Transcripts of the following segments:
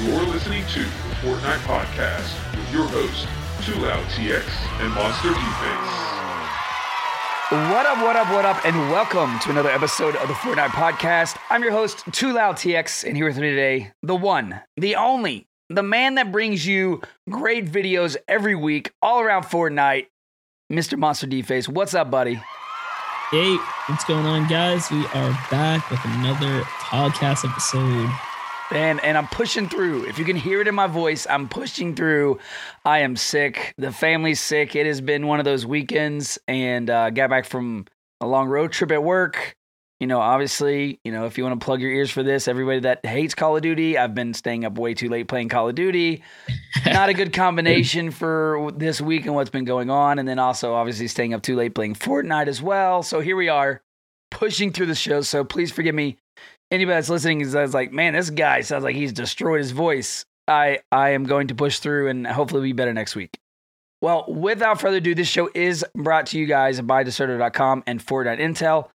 You're listening to the Fortnite Podcast with your host, TwoLoudTX and Monster D Face. What up, what up, what up, and welcome to another episode of the Fortnite Podcast. I'm your host, TwoLoudTX, and here with me today, the one, the only, the man that brings you great videos every week all around Fortnite, Mr. Monster D Face. What's up, buddy? Hey, what's going on, guys? We are back with another podcast episode. And and I'm pushing through. If you can hear it in my voice, I'm pushing through. I am sick. The family's sick. It has been one of those weekends, and uh, got back from a long road trip at work. You know, obviously, you know, if you want to plug your ears for this, everybody that hates Call of Duty, I've been staying up way too late playing Call of Duty. Not a good combination for this week and what's been going on. And then also, obviously, staying up too late playing Fortnite as well. So here we are pushing through the show. So please forgive me. Anybody that's listening is like, man, this guy sounds like he's destroyed his voice. I, I am going to push through and hopefully be better next week. Well, without further ado, this show is brought to you guys by Dexerto.com and Fortnite Intel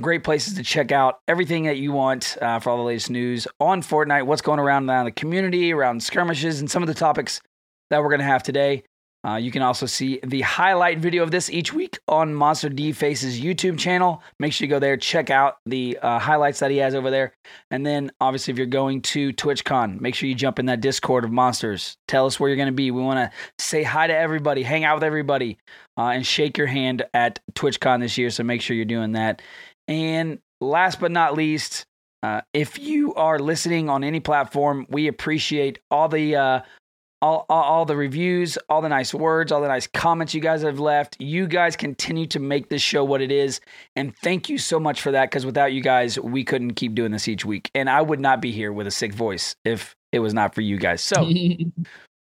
great places to check out everything that you want uh, for all the latest news on Fortnite, what's going around around the community, around skirmishes, and some of the topics that we're going to have today. Uh, you can also see the highlight video of this each week on Monster D Face's YouTube channel. Make sure you go there, check out the uh, highlights that he has over there. And then, obviously, if you're going to TwitchCon, make sure you jump in that Discord of monsters. Tell us where you're going to be. We want to say hi to everybody, hang out with everybody, uh, and shake your hand at TwitchCon this year. So make sure you're doing that. And last but not least, uh, if you are listening on any platform, we appreciate all the uh, all, all, all the reviews, all the nice words, all the nice comments you guys have left. You guys continue to make this show what it is, and thank you so much for that. Because without you guys, we couldn't keep doing this each week, and I would not be here with a sick voice if it was not for you guys. So.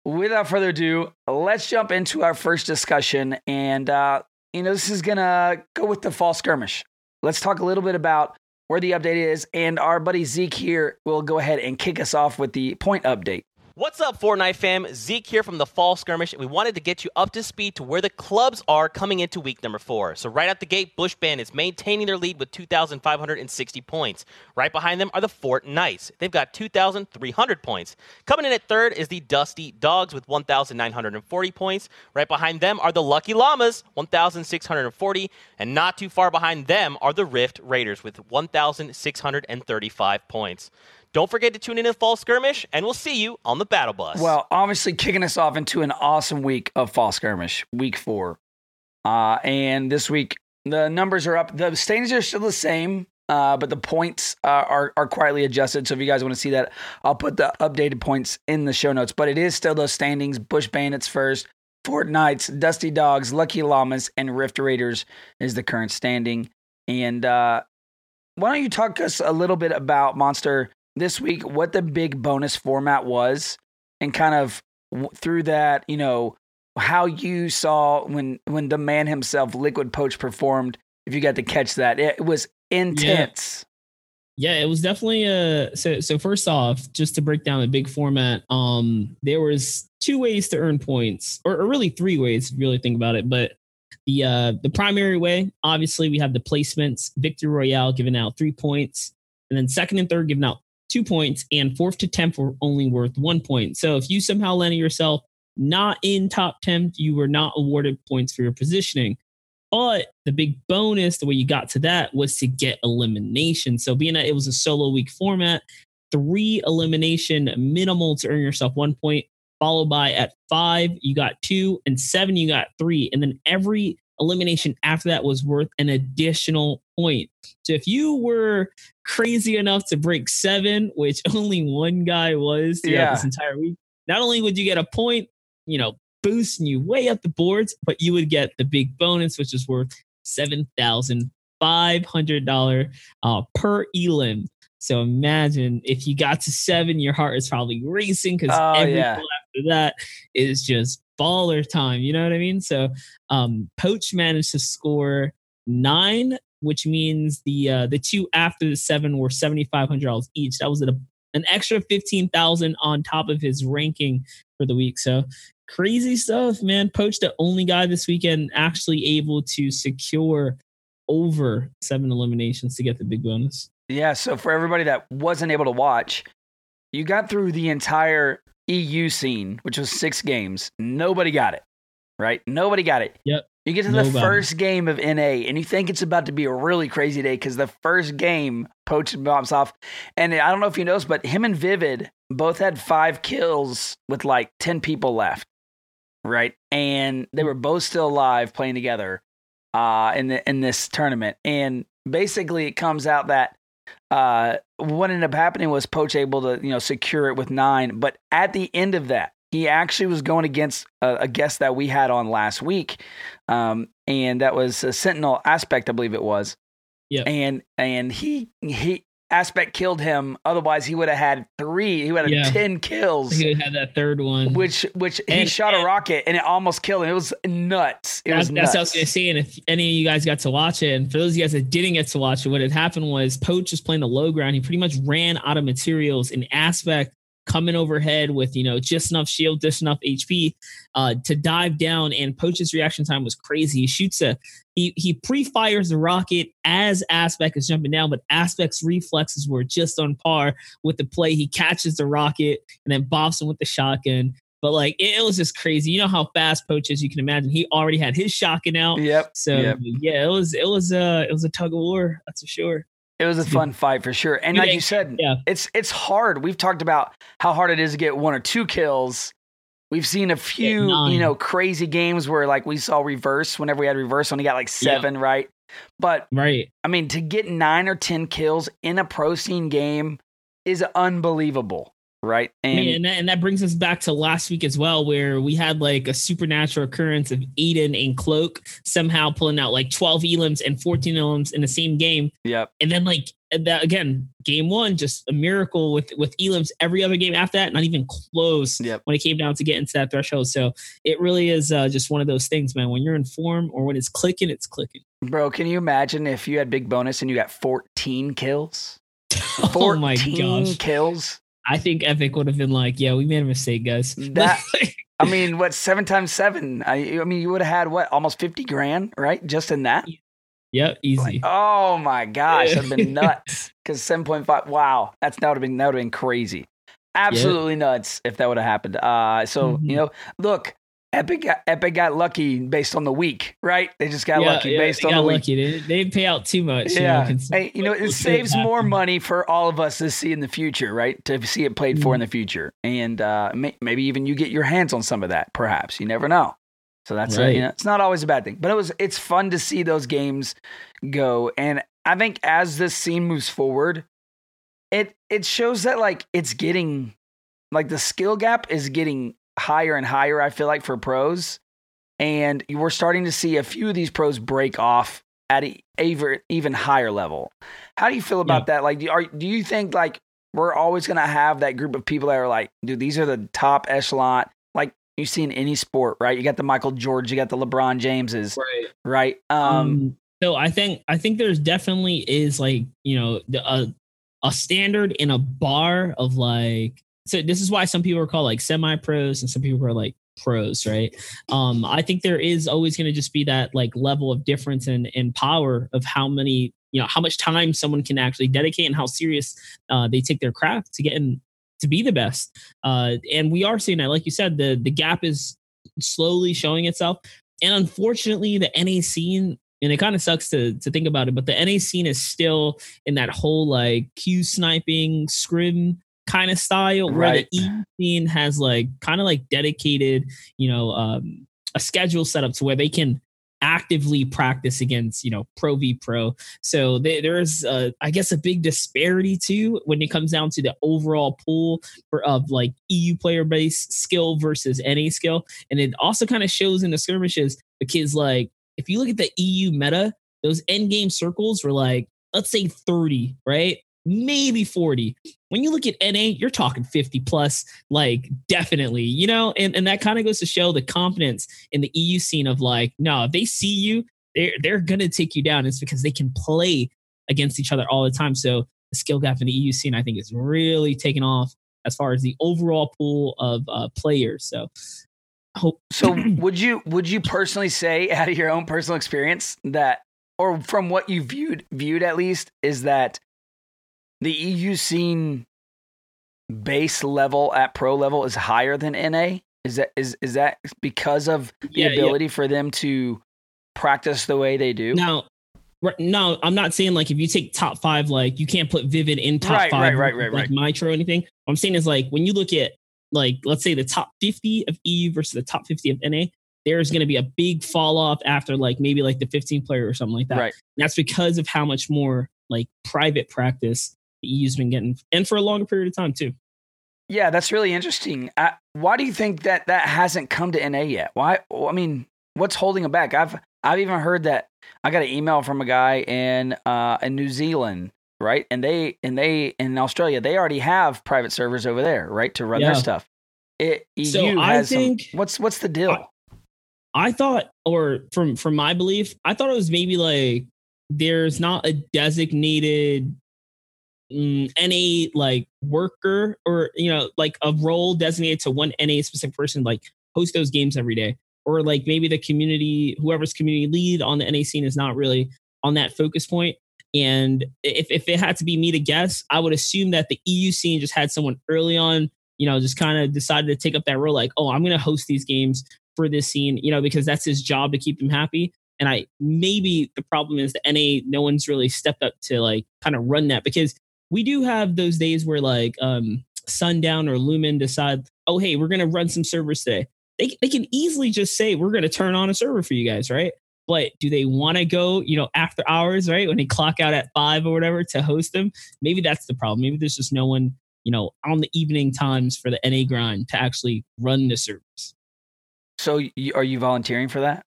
without further ado, let's jump into our first discussion. And, uh, you know, this is going to go with the fall skirmish. Let's talk a little bit about where the update is. And our buddy Zeke here will go ahead and kick us off with the point update. What's up, Fortnite fam? Zeke here from the Fall Skirmish. and We wanted to get you up to speed to where the clubs are coming into week number four. So, right out the gate, Bush Bandits maintaining their lead with 2,560 points. Right behind them are the Fort Knights. They've got 2,300 points. Coming in at third is the Dusty Dogs with 1,940 points. Right behind them are the Lucky Llamas, 1,640. And not too far behind them are the Rift Raiders with 1,635 points. Don't forget to tune in to Fall Skirmish, and we'll see you on the Battle Bus. Well, obviously, kicking us off into an awesome week of Fall Skirmish, week four. Uh, and this week, the numbers are up. The standings are still the same, uh, but the points uh, are, are quietly adjusted. So if you guys want to see that, I'll put the updated points in the show notes. But it is still those standings Bush Bandits first, Fort Knights, Dusty Dogs, Lucky Llamas, and Rift Raiders is the current standing. And uh, why don't you talk us a little bit about Monster? This week what the big bonus format was and kind of through that, you know, how you saw when when the man himself, Liquid Poach, performed. If you got to catch that, it was intense. Yeah. yeah, it was definitely a so so first off, just to break down the big format, um, there was two ways to earn points, or, or really three ways if really think about it. But the uh the primary way, obviously, we have the placements, Victory Royale giving out three points, and then second and third giving out two points, and fourth to 10th were only worth one point. So if you somehow landed yourself not in top 10, you were not awarded points for your positioning. But the big bonus, the way you got to that was to get elimination. So being that it was a solo week format, three elimination minimal to earn yourself one point, followed by at five, you got two, and seven, you got three. And then every elimination after that was worth an additional point. So if you were crazy enough to break seven, which only one guy was throughout yeah. this entire week, not only would you get a point, you know, boosting you way up the boards, but you would get the big bonus, which is worth seven thousand five hundred dollar uh, per elim. So imagine if you got to seven, your heart is probably racing because oh, every yeah. after that is just baller time. You know what I mean? So um, Poach managed to score nine, which means the uh, the two after the seven were seventy five hundred dollars each. That was a, an extra fifteen thousand on top of his ranking for the week. So crazy stuff, man. Poach the only guy this weekend actually able to secure over seven eliminations to get the big bonus. Yeah. So for everybody that wasn't able to watch, you got through the entire EU scene, which was six games. Nobody got it, right? Nobody got it. Yep. You get to the Nobody. first game of NA, and you think it's about to be a really crazy day because the first game, Poach bombs off. And I don't know if you noticed, but him and Vivid both had five kills with like 10 people left, right? And they were both still alive playing together uh, in, the, in this tournament. And basically, it comes out that uh, what ended up happening was Poach able to, you know, secure it with nine. But at the end of that, he actually was going against a, a guest that we had on last week, um, and that was a Sentinel aspect, I believe it was. Yep. And and he he aspect killed him. Otherwise, he would have had three. He would have Yeah. ten kills. He would have had that third one. Which which he And- shot a rocket and it almost killed him. It was nuts. It that's, was that's nuts. what I was gonna say. And if any of you guys got to watch it, and for those of you guys that didn't get to watch it, what had happened was Poach was playing the low ground. He pretty much ran out of materials in aspect coming overhead with you know just enough shield, just enough HP uh, to dive down. And Poach's reaction time was crazy. He shoots a he he pre-fires the rocket as Aspect is jumping down, but Aspect's reflexes were just on par with the play. He catches the rocket and then bobs him with the shotgun. But like it, was just crazy. You know how fast Poach is. You can imagine he already had his shotgun out. Yep. So Yep. yeah, it was it was uh it was a tug of war. That's for sure. It was a fun fight for sure. And like you said, yeah. it's it's hard. We've talked about how hard it is to get one or two kills. We've seen a few, you know, crazy games where like we saw reverse whenever we had reverse only got like Yeah. seven, right? But Right. I mean, to get nine or ten kills in a pro scene game is unbelievable, right? I And mean, and, that, and that brings us back to last week as well, where we had like a supernatural occurrence of Eden and Cloak somehow pulling out like 12 elims and 14 elims in the same game. yep, And then like that again, game one, just a miracle with with elims. Every other game after that, not even close Yep. when it came down to getting to that threshold. So it really is uh, just one of those things, man. When you're in form or when it's clicking, it's clicking. bro. Can you imagine if you had big bonus and you got fourteen kills? oh my 14 gosh. kills. I think Epic would have been like, yeah, we made a mistake, guys. That- I mean, what seven times seven? I, I mean, you would have had what almost fifty grand, right? Just in that. yep, easy. Like, oh my gosh, that'd been nuts. Because seven point five, wow, that's that would have been that would have been crazy, absolutely nuts if that would have happened. Uh, so Mhm. you know, look, Epic, got, Epic got lucky based on the week, right? They just got Yeah, lucky yeah, based on the week. lucky. They, they didn't pay out too much. you know, Yeah, hey, you know, it saves more money for all of us to see in the future, right? To see it played for in Mhm. the future, and uh, may, maybe even you get your hands on some of that. Perhaps you never know. So that's uh, Right. you know, it's not always a bad thing, but it was it's fun to see those games go, and I think as this scene moves forward, it it shows that like it's getting like the skill gap is getting higher and higher. I feel like for pros, and you- we're starting to see a few of these pros break off at a even even higher level. How do you feel about that? Like, do, are, do you think like we're always going to have that group of people that are like, dude, these are the top echelon? Like you see in any sport, right? You got the Michael George, you got the LeBron Jameses, Right. right? Um, Um, so I think I think there's definitely is like you know the, a a standard and a bar of like so this is why some people are called like semi pros and some people are like pros right? Um i think there is always going to just be that like level of difference in in power of how many you know how much time someone can actually dedicate and how serious uh, they take their craft to get in to be the best. Uh and we are seeing that like you said the the gap is slowly showing itself. And unfortunately the NA scene and it kind of sucks to to think about it, but the NA scene is still in that whole like Q sniping scrim kind of style where Right. the E scene has like kind of like dedicated, you know, um, a schedule set up to where they can actively practice against you know pro v pro so they, there's uh, i guess a big disparity too when it comes down to the overall pool for, of like eu player base skill versus na skill and it also kind of shows in the skirmishes because like if you look at the EU meta, those end game circles were like, let's say 30, right? Maybe 40. When you look at NA, you're talking 50 plus, like definitely, you know, and, and that kind of goes to show the confidence in the EU scene of like, no, if they see you, they're they're gonna take you down. It's because they can play against each other all the time. So the skill gap in the EU scene, I think, is really taken off as far as the overall pool of uh, players. So hope So would you would you personally say out of your own personal experience that or from what you viewed viewed at least is that the EU scene base level at pro level is higher than NA? Is that is is that because of the Yeah, yeah. ability for them to practice the way they do? Now, right, no, I'm not saying like if you take top five, like you can't put Vivid in top Right, five, right, right, right, like Mitro or anything. What I'm saying is like when you look at like let's say the top 50 of EU versus the top 50 of NA, there's going to be a big fall off after like maybe like the 15 player or something like that. Right. And that's because of how much more like private practice the EU's been getting, and for a longer period of time too. Yeah, that's really interesting. I, why do you think that that hasn't come to NA yet? Why? I mean, what's holding them back? I've I've even heard that I got an email from a guy in uh in New Zealand, right? And they and they in Australia, they already have private servers over there, right, to run Yeah. their stuff. It EU So I has some- think- what's what's the deal? I thought, or from from my belief, I thought it was maybe like there's not a designated Mm, NA like worker or you know like a role designated to one NA specific person like host those games every day, or like maybe the community whoever's community lead on the NA scene is not really on that focus. And if if it had to be me to guess, I would assume that the EU scene just had someone early on, you know, just kind of decided to take up that role, like, oh, I'm going to host these games for this scene, you know, because that's his job to keep them happy. And I maybe the problem is the NA, no one's really stepped up to like kind of run that because we do have those days where like um Sundown or Lumen decide, oh hey, we're gonna run some servers today. They they can easily just say we're gonna turn on a server for you guys, right? But do they want to go, you know, after hours, right? When they clock out at five or whatever to host them? Maybe that's the problem. Maybe there's just no one, you know, on the evening times for the NA grind to actually run the servers. So you, are you volunteering for that?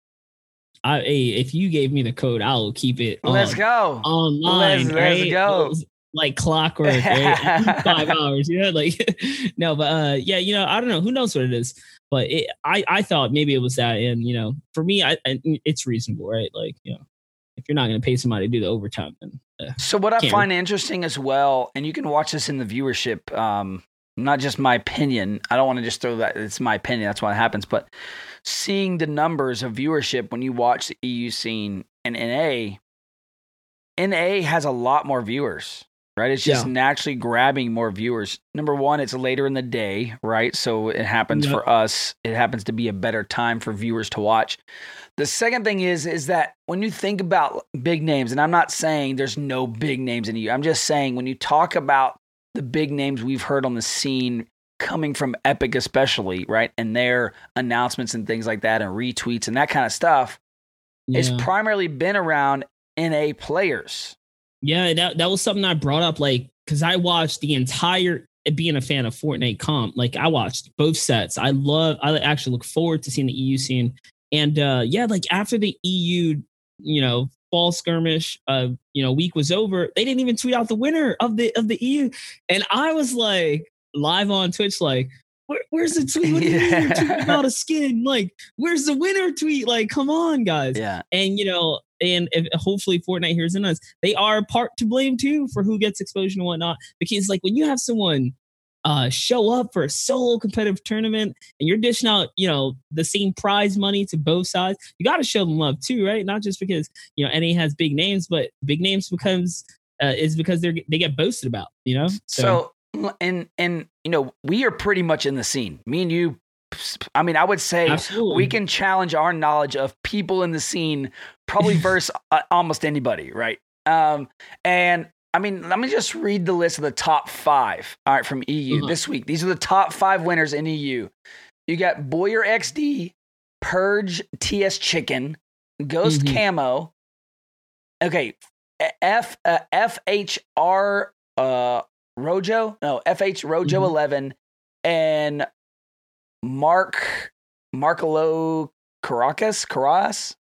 I, hey, if you gave me the code, I'll keep it. Let's on- go. online. Let's- let's right? go. Like clockwork, right? Five hours, you know, like no, but uh, yeah, you know, I don't know, who knows what it is, but it, I I thought maybe it was that, and you know, for me, I, I it's reasonable, right? Like you know, if you're not going to pay somebody to do the overtime, then uh, So what I find interesting as well, and you can watch this in the viewership, um, not just my opinion. I don't want to just throw that. It's my opinion. That's what happens. But seeing the numbers of viewership when you watch the EU scene and NA, NA has a lot more viewers. Right, it's just Yeah. naturally grabbing more viewers. Number one, it's later in the day, right? So it happens Yep. for us. It happens to be a better time for viewers to watch. The second thing is is that when you think about big names, and I'm not saying there's no big names in EU. I'm just saying when you talk about the big names we've heard on the scene coming from Epic especially, right? And their announcements and things like that and retweets and that kind of stuff, it's primarily been around NA players. Yeah, that that was something I brought up, like, because I watched the entire being a fan of Fortnite comp. Like, I watched both sets. I love. I actually look forward to seeing the EU scene. And uh yeah, like after the EU, you know, fall skirmish, uh, you know, week was over, they didn't even tweet out the winner of the of the EU, and I was like live on Twitch, like. Where, where's the tweet? What do you mean you're tweeting about a skin? Like, where's the winner tweet? Like, come on, guys Yeah. and you know, and hopefully Fortnite hears in us, they are part to blame too for who gets exposure and whatnot. Because like when you have someone uh show up for a solo competitive tournament and you're dishing out, you know, the same prize money to both sides, you got to show them love too, right? Not just because you know NA has big names, but big names becomes uh, is because they're they get boasted about, you know. So, and and you know, we are pretty much in the scene. Me and you I mean, I would say absolutely, we can challenge our knowledge of people in the scene probably versus uh, almost anybody, right? Um, and I mean, let me just read the list of the top five. All right, from EU Uh-huh. this week. These are the top five winners in EU. You got Boyer XD, Purge TS Chicken, Ghost Mhm. Camo. Okay, F uh, FHR uh Rojo, no FH Rojo Mhm. eleven, and Mark Markelo Caracas Caracas.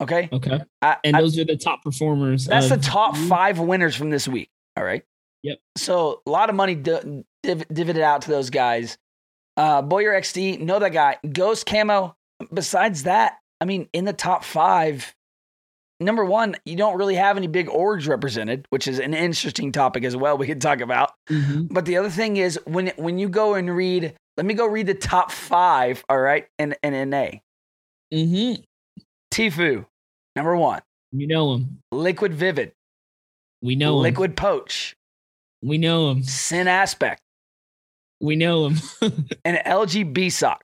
Okay, okay, I, and I- those are the top performers. that's the top five winners from this week. All right. Yep. So a lot of money div- div- divided out to those guys. Uh, Boyer XD, know that guy. Ghost Camo. Besides that, I mean, in the top five, number one, you don't really have any big orgs represented, which is an interesting topic as well. We could talk about. Mhm. But the other thing is when when you go and read, let me go read the top five. All right, in in NA, Mhm. Tfue, number one. You know him. Liquid Vivid, We know him. Liquid Poach, We know him. SEN Aspect, We know him. and LG BSOC.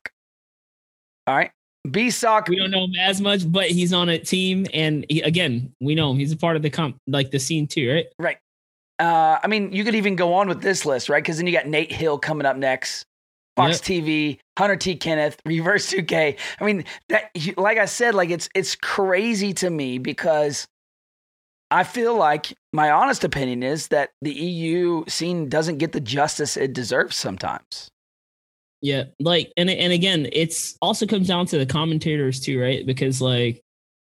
All right. BSOC. we don't know him as much, but he's on a team, and he, again, we know him. He's a part of the comp, like the scene too, right? Right. Uh, I mean, you could even go on with this list, right? Because then you got Nate Hill coming up next, Fox TV, Hunter T. Kenneth, Reverse 2K. I mean, that like I said, like it's it's crazy to me because I feel like my honest opinion is that the EU scene doesn't get the justice it deserves sometimes. Yeah, like and and again, it's also comes down to the commentators too, right? Because like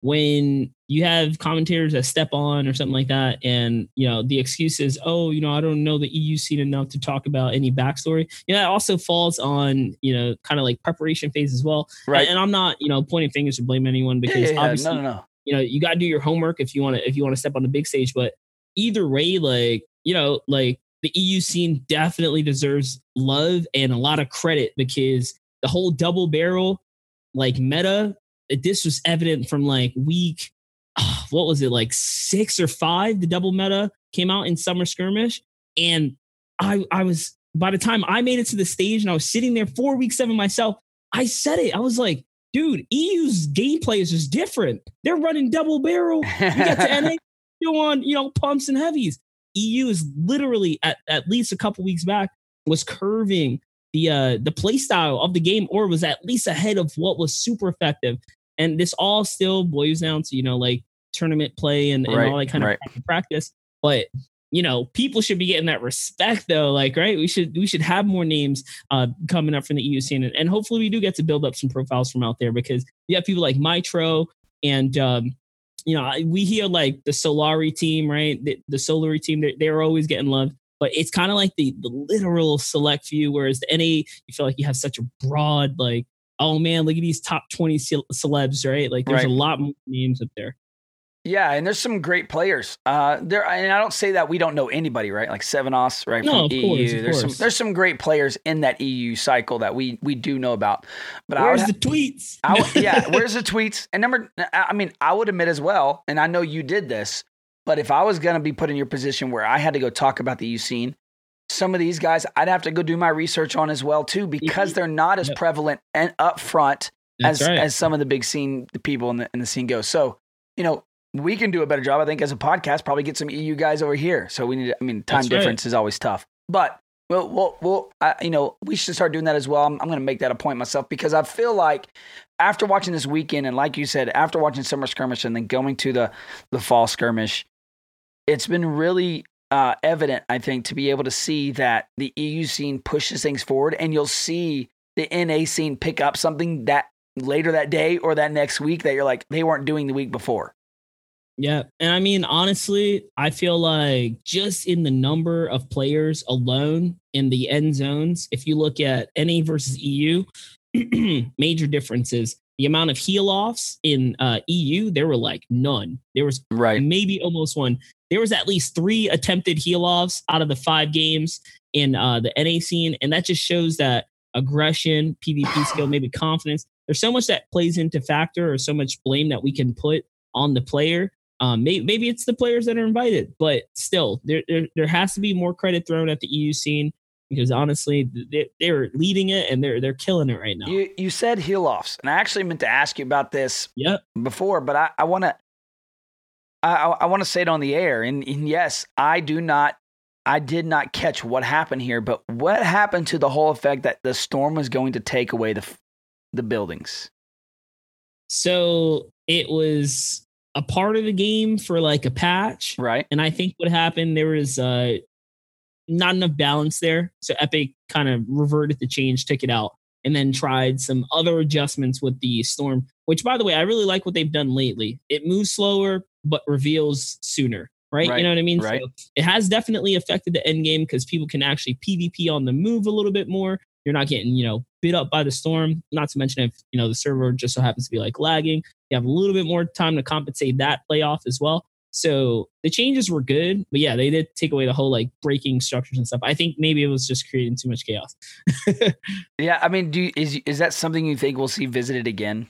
when you have commentators that step on or something like that, and you know the excuse is, oh, you know, I don't know the EU scene enough to talk about any backstory. You know, that also falls on you know kind of like preparation phase as well. Right. And, I'm not you know pointing fingers or blame anyone because yeah, yeah. obviously no, no, no. you know you got to do your homework if you want to if you want to step on the big stage but either way like you know like the eu scene definitely deserves love and a lot of credit because the whole double barrel like meta this was evident from like week ah, what was it like six or five the double meta came out in summer skirmish and i i was by the time i made it to the stage and i was sitting there four weeks seven myself i said it i was like dude, EU's gameplay is just different. They're running double barrel. You get to NA, you on, you know, pumps and heavies. EU is literally at, at least a couple weeks back was curving the uh the play style of the game or was at least ahead of what was super effective. And this all still boils down to, you know, like tournament play and, and Right, all that kind right. of practice. But you know, people should be getting that respect though. Like, right? We should we should have more names uh, coming up from the EU scene, and, and hopefully we do get to build up some profiles from out there because you have people like Mitro and um, you know I- we hear like the Solary team, right? The, the Solary team, they're, they're always getting love, but it's kind of like the the literal select few. Whereas the NA, you feel like you have such a broad like. Oh man, look at these top 20 celebs, right? Like there's Right. a lot more names up there. Yeah, and there's some great players. Uh, there, and I don't say that we don't know anybody, right? Like Sevenos, right? No, from course, EU. of there's some there's some great players in that EU cycle that we we do know about. But I would, Where's the tweets? I would, yeah, where's the tweets? And number, I I mean, I would admit as well, and I know you did this, but if I was going to be put in your position where I had to go talk about the EU scene, some of these guys I'd have to go do my research on as well too, because they're not as prevalent and upfront That's as right. as some of the big scene the people in the in the scene go. So, you know, we can do a better job, I think, as a podcast. Probably get some EU guys over here. So we need. To, I mean, time That's right. difference is always tough, but. Well, well, well I, you know, we should start doing that as well. I'm, I'm going to make that a point myself because I feel like after watching this weekend, and like you said, after watching summer skirmish and then going to the the fall skirmish, it's been really uh, evident, I think, to be able to see that the EU scene pushes things forward, and you'll see the NA scene pick up something that later that day or that next week that you're like they weren't doing the week before. Yeah. And I mean, honestly, I feel like just in the number of players alone in the end zones, if you look at NA versus EU, major differences. The amount of heal offs in uh, EU, there were like none. There was Right. maybe almost one. There was at least three attempted heal offs out of the five games in uh, the NA scene, and that just shows that aggression, PvP skill, maybe confidence. There's so much that plays into factor, or so much blame that we can put on the player. Um, maybe, maybe it's the players that are invited, but still, there, there there has to be more credit thrown at the EU scene because honestly, they, they're leading it and they're they're killing it right now. You you said heel offs, and I actually meant to ask you about this Yep. before, but I, I want to I, I, want to say it on the air. And, and yes, I do not, I did not catch what happened here, but what happened to the whole effect that the storm was going to take away the the buildings? So it was a part of the game for like a patch. Right. And I think what happened, there was uh, not enough balance there. So Epic kind of reverted the change, took it out, and then tried some other adjustments with the Storm, which, by the way, I really like what they've done lately. It moves slower, but reveals sooner. Right? Right, You know what I mean? right. So it has definitely affected the end game because people can actually PvP on the move a little bit more. You're not getting, you know, bit up by the storm. Not to mention if, you know, the server just so happens to be like lagging. You have a little bit more time to compensate that playoff as well. So the changes were good, but yeah, they did take away the whole like breaking structures and stuff. I think maybe it was just creating too much chaos. Yeah. I mean, do you, is is that something you think we'll see visited again?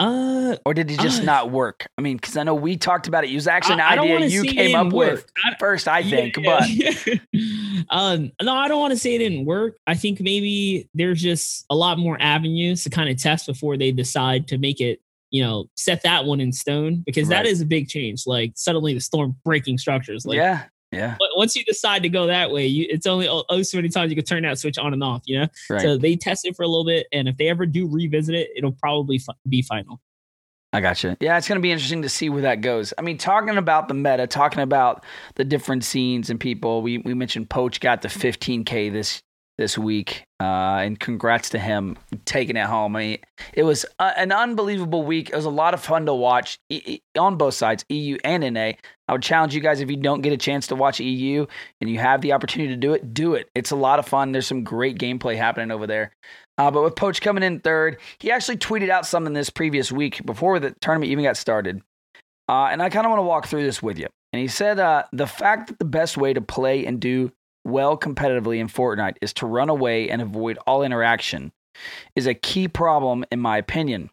Uh, or did it just Uh, not work? I mean, because I know we talked about it. It was actually an I- I idea you came up with work. I- first, I think. Yeah, But yeah. um, no, I don't want to say it didn't work. I think maybe there's just a lot more avenues to kind of test before they decide to make it. You know, set that one in stone because that Right. is a big change. Like suddenly the storm breaking structures. Like yeah, yeah, once you decide to go that way, you it's only oh, oh so many times you can turn that switch on and off. You know, right. so they test it for a little bit, and if they ever do revisit it, it'll probably fi- be final. I gotcha. Yeah, it's going to be interesting to see where that goes. I mean, talking about the meta, talking about the different scenes and people. We we mentioned Poach got to 15k this this week, uh, and congrats to him taking it home. I mean, it was a, an unbelievable week. It was a lot of fun to watch e- on both sides, EU and NA. I would challenge you guys if you don't get a chance to watch EU and you have the opportunity to do it, do it. It's a lot of fun. There's some great gameplay happening over there. Uh, but with Poach coming in third, he actually tweeted out something this previous week before the tournament even got started. Uh, and I kind of want to walk through this with you. And he said uh, the fact that the best way to play and do well competitively in Fortnite is to run away and avoid all interaction is a key problem, in my opinion.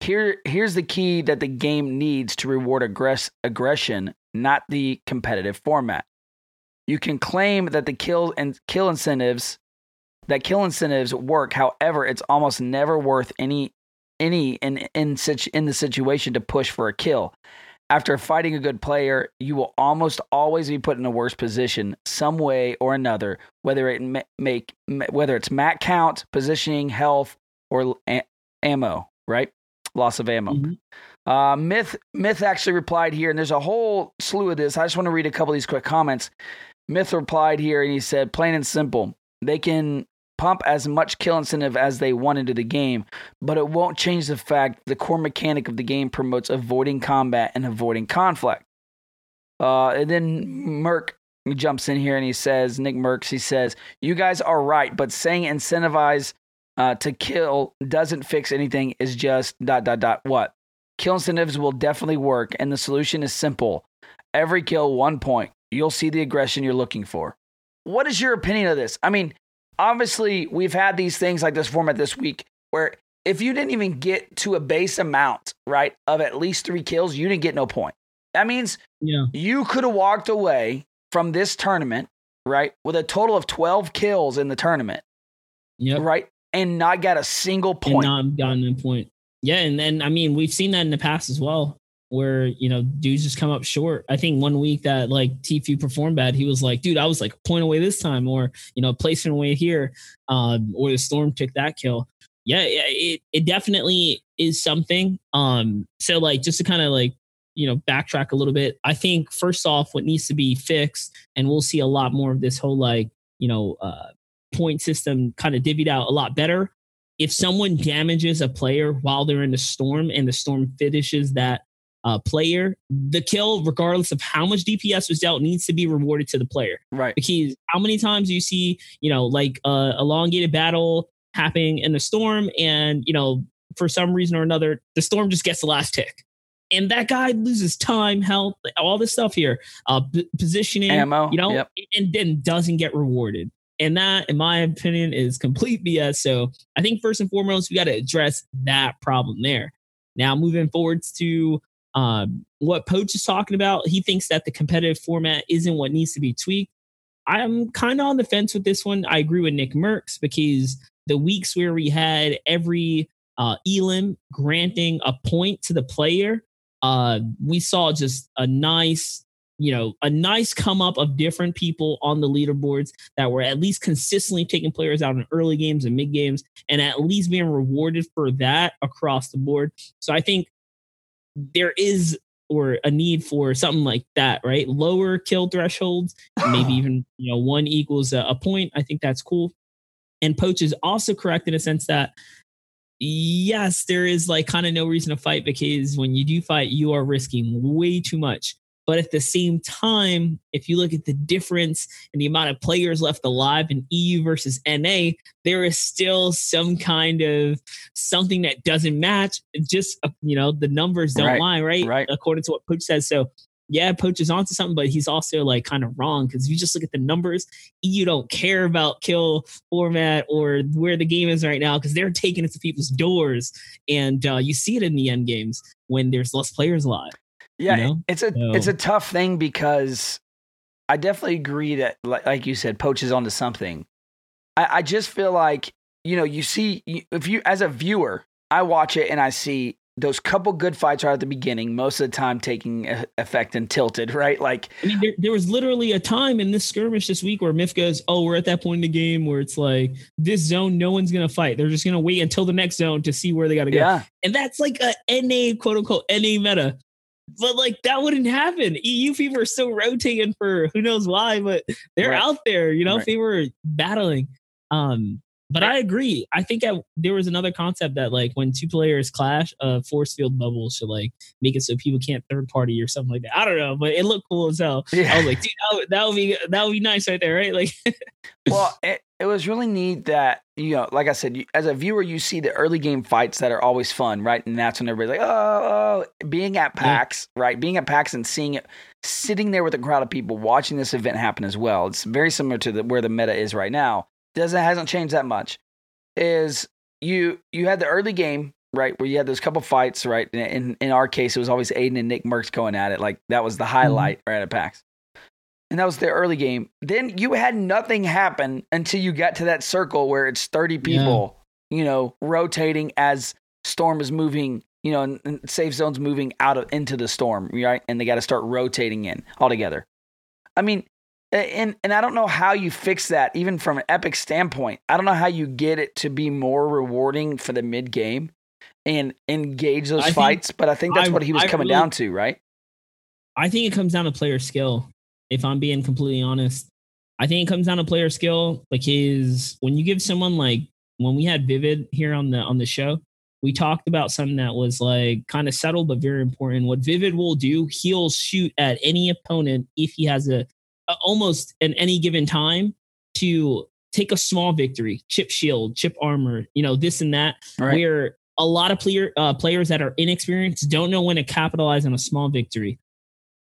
Here, here's the key that the game needs to reward aggress- aggression, not the competitive format. You can claim that the kill and kill incentives that kill incentives work. However, it's almost never worth any any in in such in the situation to push for a kill. After fighting a good player, you will almost always be put in a worse position, some way or another. Whether it make whether it's mat count, positioning, health, or a- ammo. Right, loss of ammo. Mhm. Uh, Myth Myth actually replied here, and there's a whole slew of this. I just want to read a couple of these quick comments. Myth replied here, and he said, "Plain and simple, they can pump as much kill incentive as they want into the game, but it won't change the fact the core mechanic of the game promotes avoiding combat and avoiding conflict." Uh, and then Merc jumps in here and he says, Nick Mercs, he says, "You guys are right, but saying incentivize." Uh, to kill doesn't fix anything is just dot dot dot what Kill incentives will definitely work, and the solution is simple. Every kill, one point. You'll see the aggression you're looking for. What is your opinion of this? I mean, obviously, we've had these things like this format this week where if you didn't even get to a base amount, right, of at least three kills, you didn't get no point. That means Yeah. you could have walked away from this tournament, right, with a total of 12 kills in the tournament, Yep. right, and not got a single and point. not gotten a point. Yeah, and then I mean we've seen that in the past as well, where you know dudes just come up short. I think one week that like Tfue performed bad, he was like, "Dude, I was like point away this time," or you know, placement away here, um, or the Storm took that kill. Yeah, yeah, it it definitely is something. Um, so like just to kind of like you know backtrack a little bit, I think first off, what needs to be fixed, and we'll see a lot more of this whole like you know uh, point system kind of divvied out a lot better if someone damages a player while they're in the storm and the storm finishes that uh, player, the kill, regardless of how much DPS was dealt, needs to be rewarded to the player. right. Because how many times do you see, you know, like uh, elongated battle happening in the storm, and you know, for some reason or another, the storm just gets the last tick. And that guy loses time, health, all this stuff here, uh, p- positioning, Ammo. you know, Yep. and then doesn't get rewarded. And that, in my opinion, is complete BS. So I think first and foremost, we got to address that problem there. Now, moving forwards to um, what Poach is talking about, he thinks that the competitive format isn't what needs to be tweaked. I'm kind of on the fence with this one. I agree with Nick Mercs because the weeks where we had every uh, elim granting a point to the player, uh, we saw just a nice, you know, a nice come up of different people on the leaderboards that were at least consistently taking players out in early games and mid games, and at least being rewarded for that across the board. So I think there is or a need for something like that, right? Lower kill thresholds, maybe even you know one equals a, a point. I think that's cool. And Poach is also correct in a sense that yes, there is like kind of no reason to fight because when you do fight, you are risking way too much. But at the same time, if you look at the difference in the amount of players left alive in EU versus NA, there is still some kind of something that doesn't match. Just uh, you know, the numbers don't Right, lie, right? right. According to what Poach says. So yeah, Poach is onto something, but he's also like kind of wrong because you just look at the numbers, you don't care about kill format or where the game is right now because they're taking it to people's doors, and uh, you see it in the end games when there's less players live. Yeah, you know? it's a So- it's a tough thing because I definitely agree that, like, like you said, Poach is onto something. I, I just feel like you know you see if you as a viewer, I watch it and I see those couple good fights right at the beginning, most of the time taking effect and tilted, right? Like, I mean, there, there was literally a time in this skirmish this week where Myth goes, "Oh, we're at that point in the game where it's like this zone, no one's gonna fight. They're just gonna wait until the next zone to see where they got to go." yeah, And that's like a NA quote unquote NA meta. But like that wouldn't happen. EU people are still rotating for who knows why, but they're Right. out there, you know, Right. they were battling. Um, but I agree. I think I, there was another concept that like when two players clash, a force field bubble should like make it so people can't third party or something like that. I don't know, but it looked cool as hell. I was like, dude, that would, that would be that would be nice right there, right? Like, well, it, it was really neat that you know, like I said, you, as a viewer, you see the early game fights that are always fun, right? And that's when everybody's like, oh, oh. being at mm-hmm. PAX, right? Being at PAX and seeing it, sitting there with a crowd of people watching this event happen as well. It's very similar to the, where the meta is right now. Doesn't hasn't changed that much. Is you you had the early game right where you had those couple fights right? In in, our case, it was always Aiden and Nick Mercs going at it. Like that was the mm-hmm. highlight right at PAX. And that was the early game. Then you had nothing happen until you got to that circle where it's 30 people, you know, rotating as storm is moving, you know, and, and safe zone's moving out of into the storm, right? And they got to start rotating in all together. I mean, and and I don't know how you fix that even from an epic standpoint. I don't know how you get it to be more rewarding for the mid game and engage those I think- fights, but I think that's I- what he was I coming really- down to, right? I think it comes down to player skill. If I'm being completely honest, I think it comes down to player skill because when you give someone like when we had Vivid here on the on the show, we talked about something that was like kind of subtle but very important. What Vivid will do, he'll shoot at any opponent if he has a, a almost at any given time to take a small victory, chip shield, chip armor, you know, this and that Right. where a lot of player uh, players that are inexperienced don't know when to capitalize on a small victory.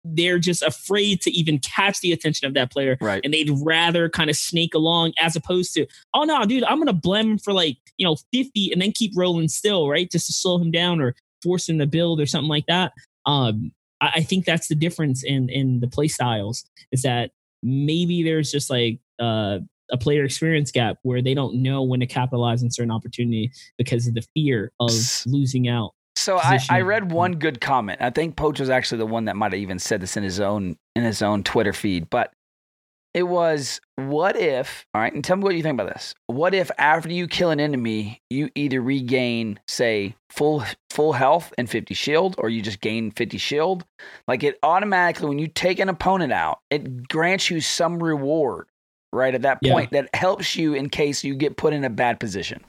They're just afraid to even catch the attention of that player, Right. and they'd rather kind of snake along as opposed to, oh no, dude, I'm gonna blame him for like you know 50 and then keep rolling still, right, just to slow him down or force him to build or something like that. Um, I, I think that's the difference in in the play styles is that maybe there's just like uh, a player experience gap where they don't know when to capitalize on certain opportunity because of the fear of losing out. So I, I read one mm. good comment. I think Poach was actually the one that might have even said this in his own in his own Twitter feed. But it was, what if? All right, and tell me what you think about this. What if after you kill an enemy, you either regain, say, full full health and fifty shield, or you just gain fifty shield? Like it automatically, when you take an opponent out, it grants you some reward. Right at that Yeah. point, that helps you in case you get put in a bad position.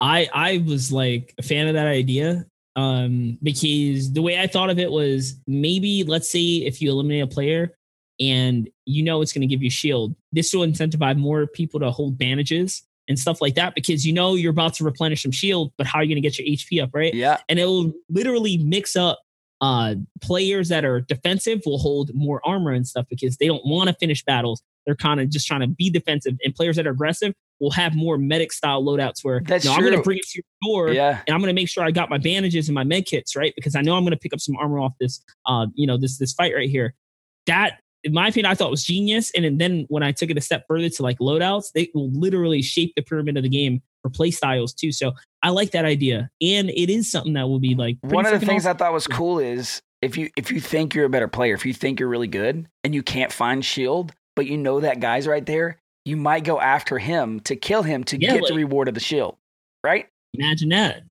I I was like a fan of that idea um, because the way I thought of it was maybe let's say if you eliminate a player and you know it's going to give you shield, this will incentivize more people to hold bandages and stuff like that because you know you're about to replenish some shield, but how are you going to get your HP up, right? Yeah, and it'll literally mix up uh players that are defensive will hold more armor and stuff because they don't want to finish battles they're kind of just trying to be defensive and players that are aggressive will have more medic style loadouts where That's "No, i'm going to bring it to your door yeah. and i'm going to make sure i got my bandages and my med kits right? Because i know i'm going to pick up some armor off this uh you know this this fight right here. That in my opinion i thought was genius. And then when i took it a step further to like loadouts they will literally shape the pyramid of the game for play styles too. So i like that idea. And it is something that will be like One of the things awesome. I thought was cool is if you if you think you're a better player, if you think you're really good and you can't find shield, but you know that guy's right there, you might go after him to kill him to Yeah, get the reward of the shield. Right? Imagine that.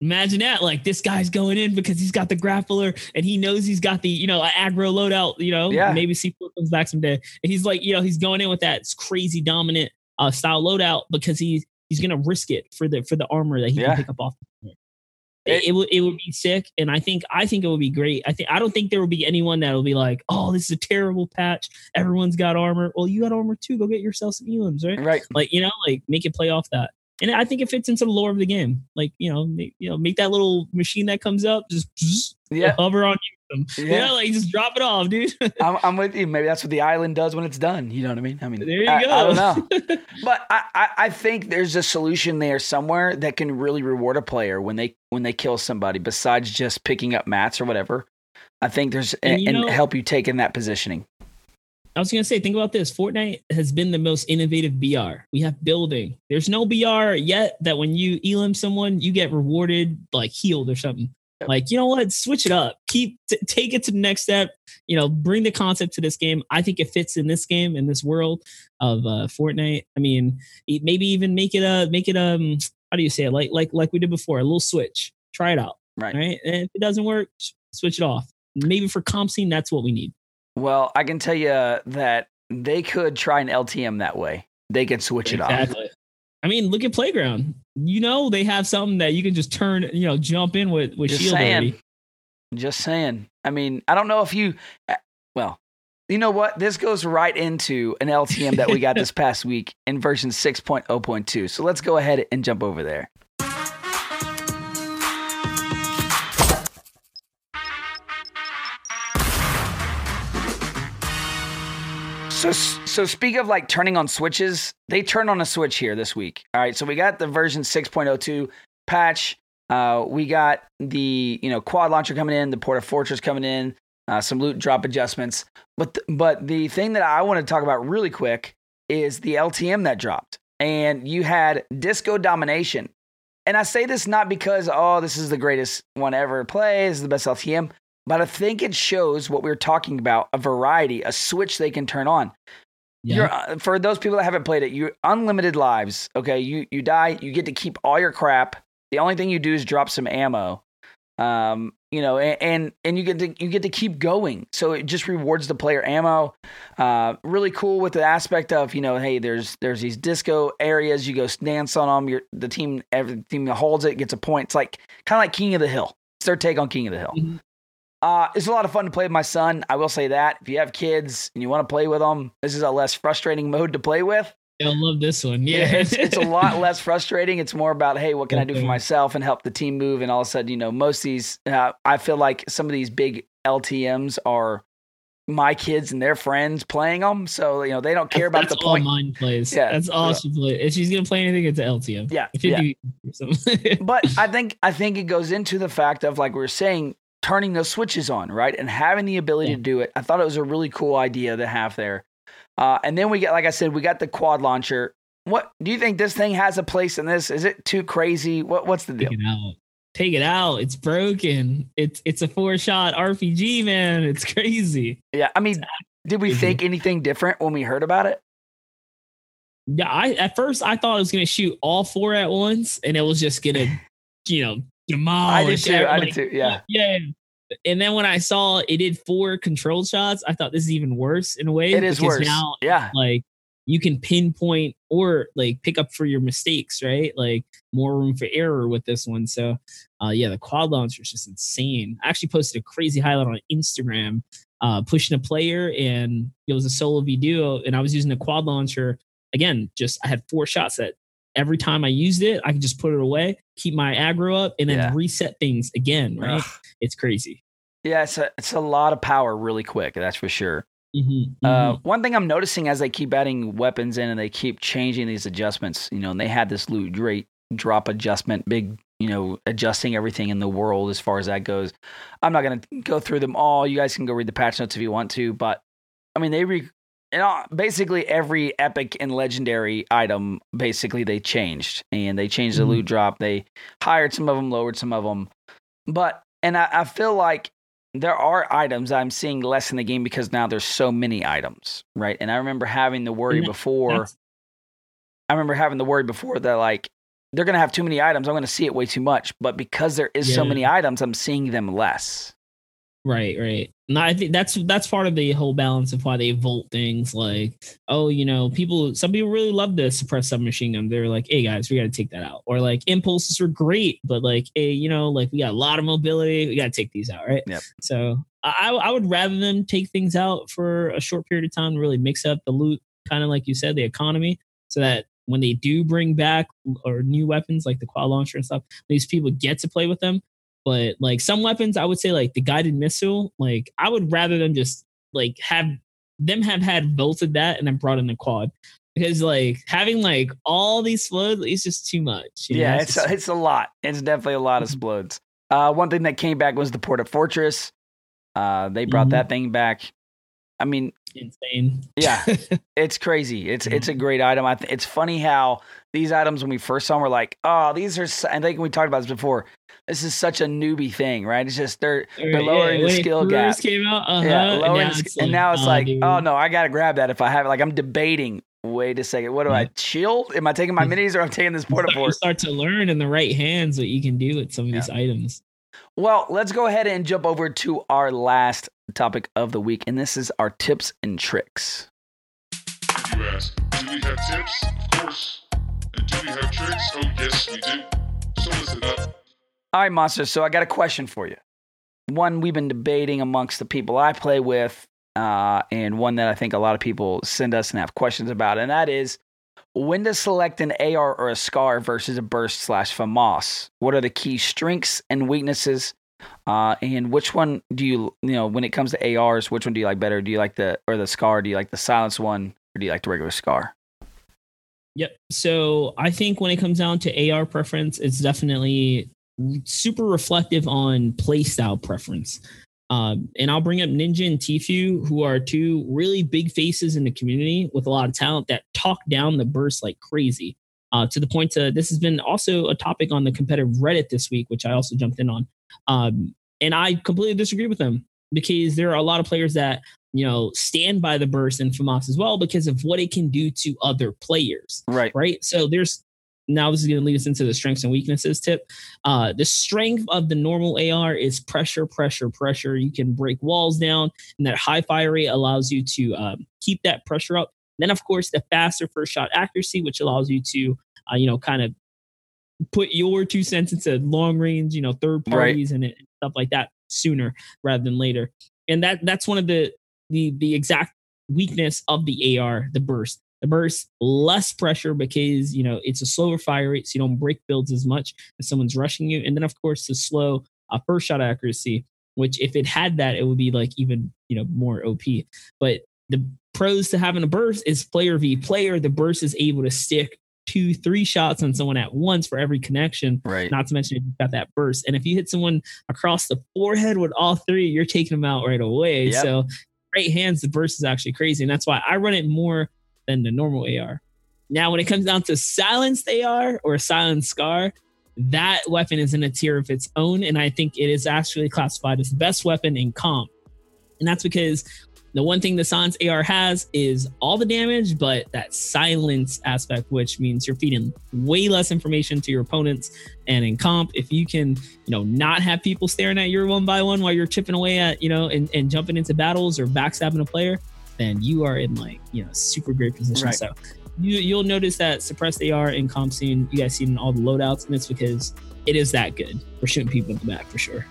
Imagine that. Like this guy's going in because he's got the grappler and he knows he's got the, you know, aggro loadout, you know, Yeah. maybe C4 comes back someday. And he's like, you know, he's going in with that crazy dominant uh, style loadout because he's he's gonna risk it for the for the armor that he Yeah. can pick up off. It- It, would it would be sick, and I think I think it would be great. I think I don't think there will be anyone that will be like, "Oh, this is a terrible patch. Everyone's got armor. Well, you got armor too. Go get yourself some elims, right? Right. like you know like make it play off that and i think it fits into the lore of the game like you know make, you know make that little machine that comes up just, just Yeah. hover on them. You Yeah. know, like just drop it off, dude. I'm, I'm with you. Maybe that's what the island does when it's done. You know what I mean? I mean, there you I, go. I don't know. but I, I, I think there's a solution there somewhere that can really reward a player when they when they kill somebody besides just picking up mats or whatever. I think there's And and, and know- help you take in that positioning. I was gonna say, think about this. Fortnite has been the most innovative BR. We have building. There's no BR yet that when you elim someone, you get rewarded like healed or something. Like you know what? Switch it up. Keep t- take it to the next step. You know, bring the concept to this game. I think it fits in this game in this world of uh, Fortnite. I mean, maybe even make it a make it um how do you say it? Like like like we did before, a little switch. Try it out. Right. Right. And if it doesn't work, switch it off. Maybe for comp scene, that's what we need. Well, I can tell you that they could try an LTM that way. They could switch it off. I mean, look at Playground. You know they have something that you can just turn, you know, jump in with with Just Shield saying. already. Just saying. I mean, I don't know if you. uh, Well, you know what? This goes right into an LTM that we got this past week in version 6.0.2. So let's go ahead and jump over there. So, so speak of like turning on switches, they turn on a switch here this week. All right, so we got the version 6.02 patch. Uh, we got the you know quad launcher coming in, the Porta Fortress coming in, uh, some loot drop adjustments. But th- but the thing that I want to talk about really quick is the LTM that dropped, and you had Disco Domination. And I say this not because oh this is the greatest one ever play, this is the best LTM, but I think it shows what we are talking about a variety, a switch they can turn on. Yeah. You're, uh, for those people that haven't played it, you unlimited lives. Okay, you you die, you get to keep all your crap. The only thing you do is drop some ammo. Um, you know, and, and and you get to you get to keep going. So it just rewards the player ammo. Uh, really cool with the aspect of you know, hey, there's there's these disco areas. You go dance on them. Your the team every team that holds it gets a point. It's like kind of like King of the Hill. It's their take on King of the Hill. Mhm. Uh, it's a lot of fun to play with my son. I will say that. If you have kids and you want to play with them, this is a less frustrating mode to play with. I love this one. Yeah, it's, it's a lot less frustrating. It's more about, hey, what can I do for myself and help the team move? And all of a sudden, you know, most of these, uh, I feel like some of these big LTMs are my kids and their friends playing them. So, you know, they don't care about That's the point. mine plays. Yeah. that's all she plays. If she's gonna play anything, it's an LTM. Yeah, yeah. but I think I think it goes into the fact of like we were saying, turning those switches on, right, and having the ability Yeah. to do it. I thought it was a really cool idea to have there. Uh, and then we get, like I said, we got the quad launcher. What do you think this thing has a place in this? Is it too crazy? What what's the deal? Take it out. Take it out. It's broken. It's it's a four shot RPG, man. It's crazy. Yeah, I mean, did we think anything different when we heard about it? Yeah, I at first I thought it was gonna shoot all four at once, and it was just gonna, you know, I did too. I did too. Yeah, yeah. And then when I saw it did four controlled shots, I thought this is even worse in a way. it is because worse. Now, yeah, like you can pinpoint or like pick up for your mistakes, right? Like more room for error with this one. So, uh, yeah, the quad launcher is just insane. I actually posted a crazy highlight on Instagram, uh, pushing a player, and it was a solo V duo, and I was using the quad launcher again. Just I had four shots that every time I used it, I could just put it away, keep my aggro up, and then Yeah. reset things again. Right? Ugh. It's crazy. yeah. It's a it's a lot of power really quick. That's for sure. Mhm, Uh, mhm. one thing I'm noticing as they keep adding weapons in and they keep changing these adjustments, you know, and they had this loot rate drop adjustment, big, you know, adjusting everything in the world as far as that goes. I'm not going to go through them all. You guys can go read the patch notes if you want to, but I mean, they re. And all, basically every epic and legendary item, basically they changed, and they changed the loot mm. drop. They hired some of them, lowered some of them, but and I, I feel like there are items I'm seeing less in the game because now there's so many items, right? And I remember having the worry that- before. I remember having the worry before that like they're gonna have too many items. I'm gonna see it way too much. But because there is so many items, I'm seeing them less. Right, right. No, I think that's that's part of the whole balance of why they vault things like, oh, you know, people some people really love the suppressed submachine gun. They're like, hey guys, we gotta take that out. Or like impulses are great, but like, hey, you know, like we got a lot of mobility, we gotta take these out, right? Yep. So I I would rather them take things out for a short period of time, and really mix up the loot, kind of like you said, the economy, so that when they do bring back or new weapons like the quad launcher and stuff, these people get to play with them But like some weapons, I would say like the guided missile, like I would rather them just like have them have had vaulted that and then brought in the quad. Because like having like all these floats is just too much. you know? Yeah, it's a, it's a lot. It's definitely a lot of Mhm. explodes. Uh, one thing that came back was the Porta Fortress. Uh, they brought Mhm. that thing back. I mean, insane. yeah, it's crazy. It's it's a Mm-hmm. great item. I th- it's funny how these items when we first saw them, we're like, oh, these are. I think we talked about this before. This is such a newbie thing, right? It's just they're they're lowering the when it skill gap. Came out, uh-huh, yeah, and lowering now the sk- it's and now it's like, dude. oh no, I gotta grab that if I have it. Like I'm debating. Wait a second, what do I chill? Am I taking my minis or I'm taking this Porta you Fort? start to learn in the right hands what you can do with some of Yeah. these items. Well, let's go ahead and jump over to our last topic of the week, and this is our tips and tricks. You ask, do we have tips? Of course. And do we have tricks? Oh, yes, we do. So listen up. All right, monsters. So I got a question for you. One we've been debating amongst the people I play with, uh, and one that I think a lot of people send us and have questions about, and that is when to select an AR or a SCAR versus a burst slash FAMAS. What are the key strengths and weaknesses? Uh, and which one do you, you know, when it comes to ARs, which one do you like better? Do you like the or the SCAR? Do you like the silence one, or do you like the regular SCAR? Yep. So I think when it comes down to AR preference, it's definitely super reflective on playstyle preference. Um, and I'll bring up Ninja and Tfue, who are two really big faces in the community with a lot of talent that talk down the burst like crazy. Uh, to the point to this has been also a topic on the competitive Reddit this week, which I also jumped in on. Um, and I completely disagree with them because there are a lot of players that you know stand by the burst and FAMAS as well because of what it can do to other players Right. right? So there's now this is going to lead us into the strengths and weaknesses tip. Uh, the strength of the normal AR is pressure, pressure, pressure. You can break walls down, and that high fire rate allows you to um, keep that pressure up. Then, of course, the faster first shot accuracy, which allows you to, uh, you know, kind of put your two cents into long range, you know, third Right. parties and stuff like that sooner rather than later. And that that's one of the the the exact weakness of the AR, the burst. The burst less pressure because you know it's a slower fire rate, so you don't break builds as much if someone's rushing you. And then of course the slow uh, first shot accuracy, which if it had that, it would be like even you know more OP. But the pros to having a burst is player v player. The burst is able to stick two, three shots on someone at once for every connection. Right. Not to mention you've got that burst. And if you hit someone across the forehead with all three, you're taking them out right away. Yep. So right hands, the burst is actually crazy. And that's why I run it more than the normal AR. Now, when it comes down to silenced AR or silenced scar, that weapon is in a tier of its own. And I think it is actually classified as the best weapon in comp. And that's because the one thing the silence AR has is all the damage, but that silence aspect, which means you're feeding way less information to your opponents. And in comp, if you can, you know, not have people staring at you one by one while you're chipping away at, you know, and, and jumping into battles or backstabbing a player, then you are in like, you know, super great position. Right. So you, you'll notice that suppressed AR in comp scene, you guys see in all the loadouts, and it's because it is that good for shooting people in the back for sure.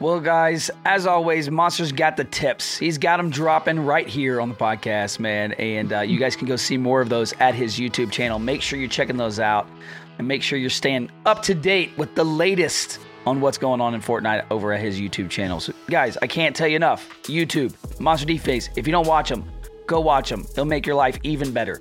Well, guys, as always, Monster's got the tips. He's got them dropping right here on the podcast, man. And uh, you guys can go see more of those at his YouTube channel. Make sure you're checking those out and make sure you're staying up to date with the latest on what's going on in Fortnite over at his YouTube channel. So, guys, I can't tell you enough. YouTube, Monster D Face. If you don't watch them, go watch them. They'll make your life even better.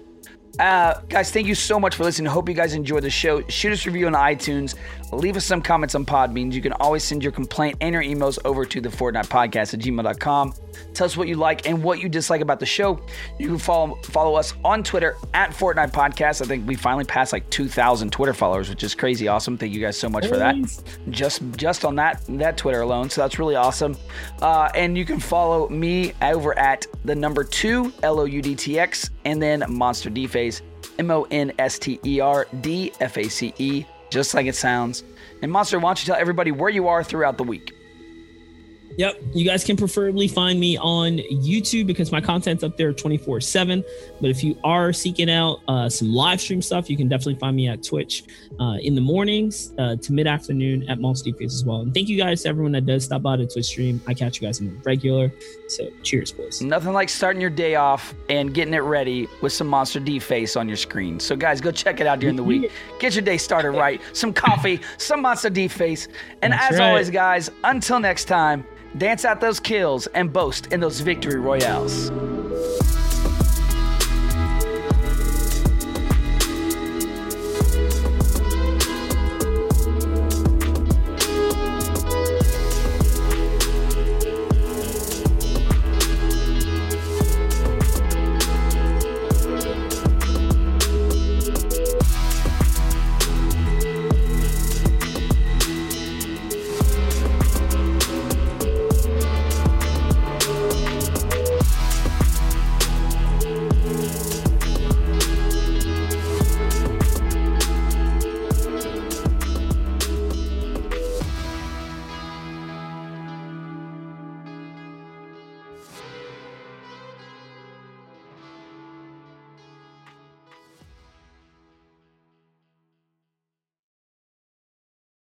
Uh, guys, thank you so much for listening. Hope you guys enjoyed the show. Shoot us a review on iTunes. Leave us some comments on Podbeans. You can always send your complaint and your emails over to the Fortnite Podcast at gmail.com. Tell us what you like and what you dislike about the show. You can follow follow us on Twitter at Fortnite Podcast. I think we finally passed like 2,000 Twitter followers, which is crazy awesome. Thank you guys so much for that just just on that that Twitter alone. So that's really awesome. Uh, and you can follow me over at the number two L O U D T X and then Monster D Face M O N S T E R D F A C E, just like it sounds. And Monster, why don't you tell everybody where you are throughout the week? Yep. You guys can preferably find me on YouTube because my content's up there 24 7. But if you are seeking out uh, some live stream stuff, you can definitely find me at Twitch uh, in the mornings uh, to mid afternoon at Monster D Face as well. And thank you guys to everyone that does stop by to Twitch stream. I catch you guys in the regular. So cheers, boys. Nothing like starting your day off and getting it ready with some Monster D face on your screen. So, guys, go check it out during the week. Get your day started right. Some coffee, some Monster D face. And That's as right. always, guys, until next time, dance out those kills and boast in those victory royales.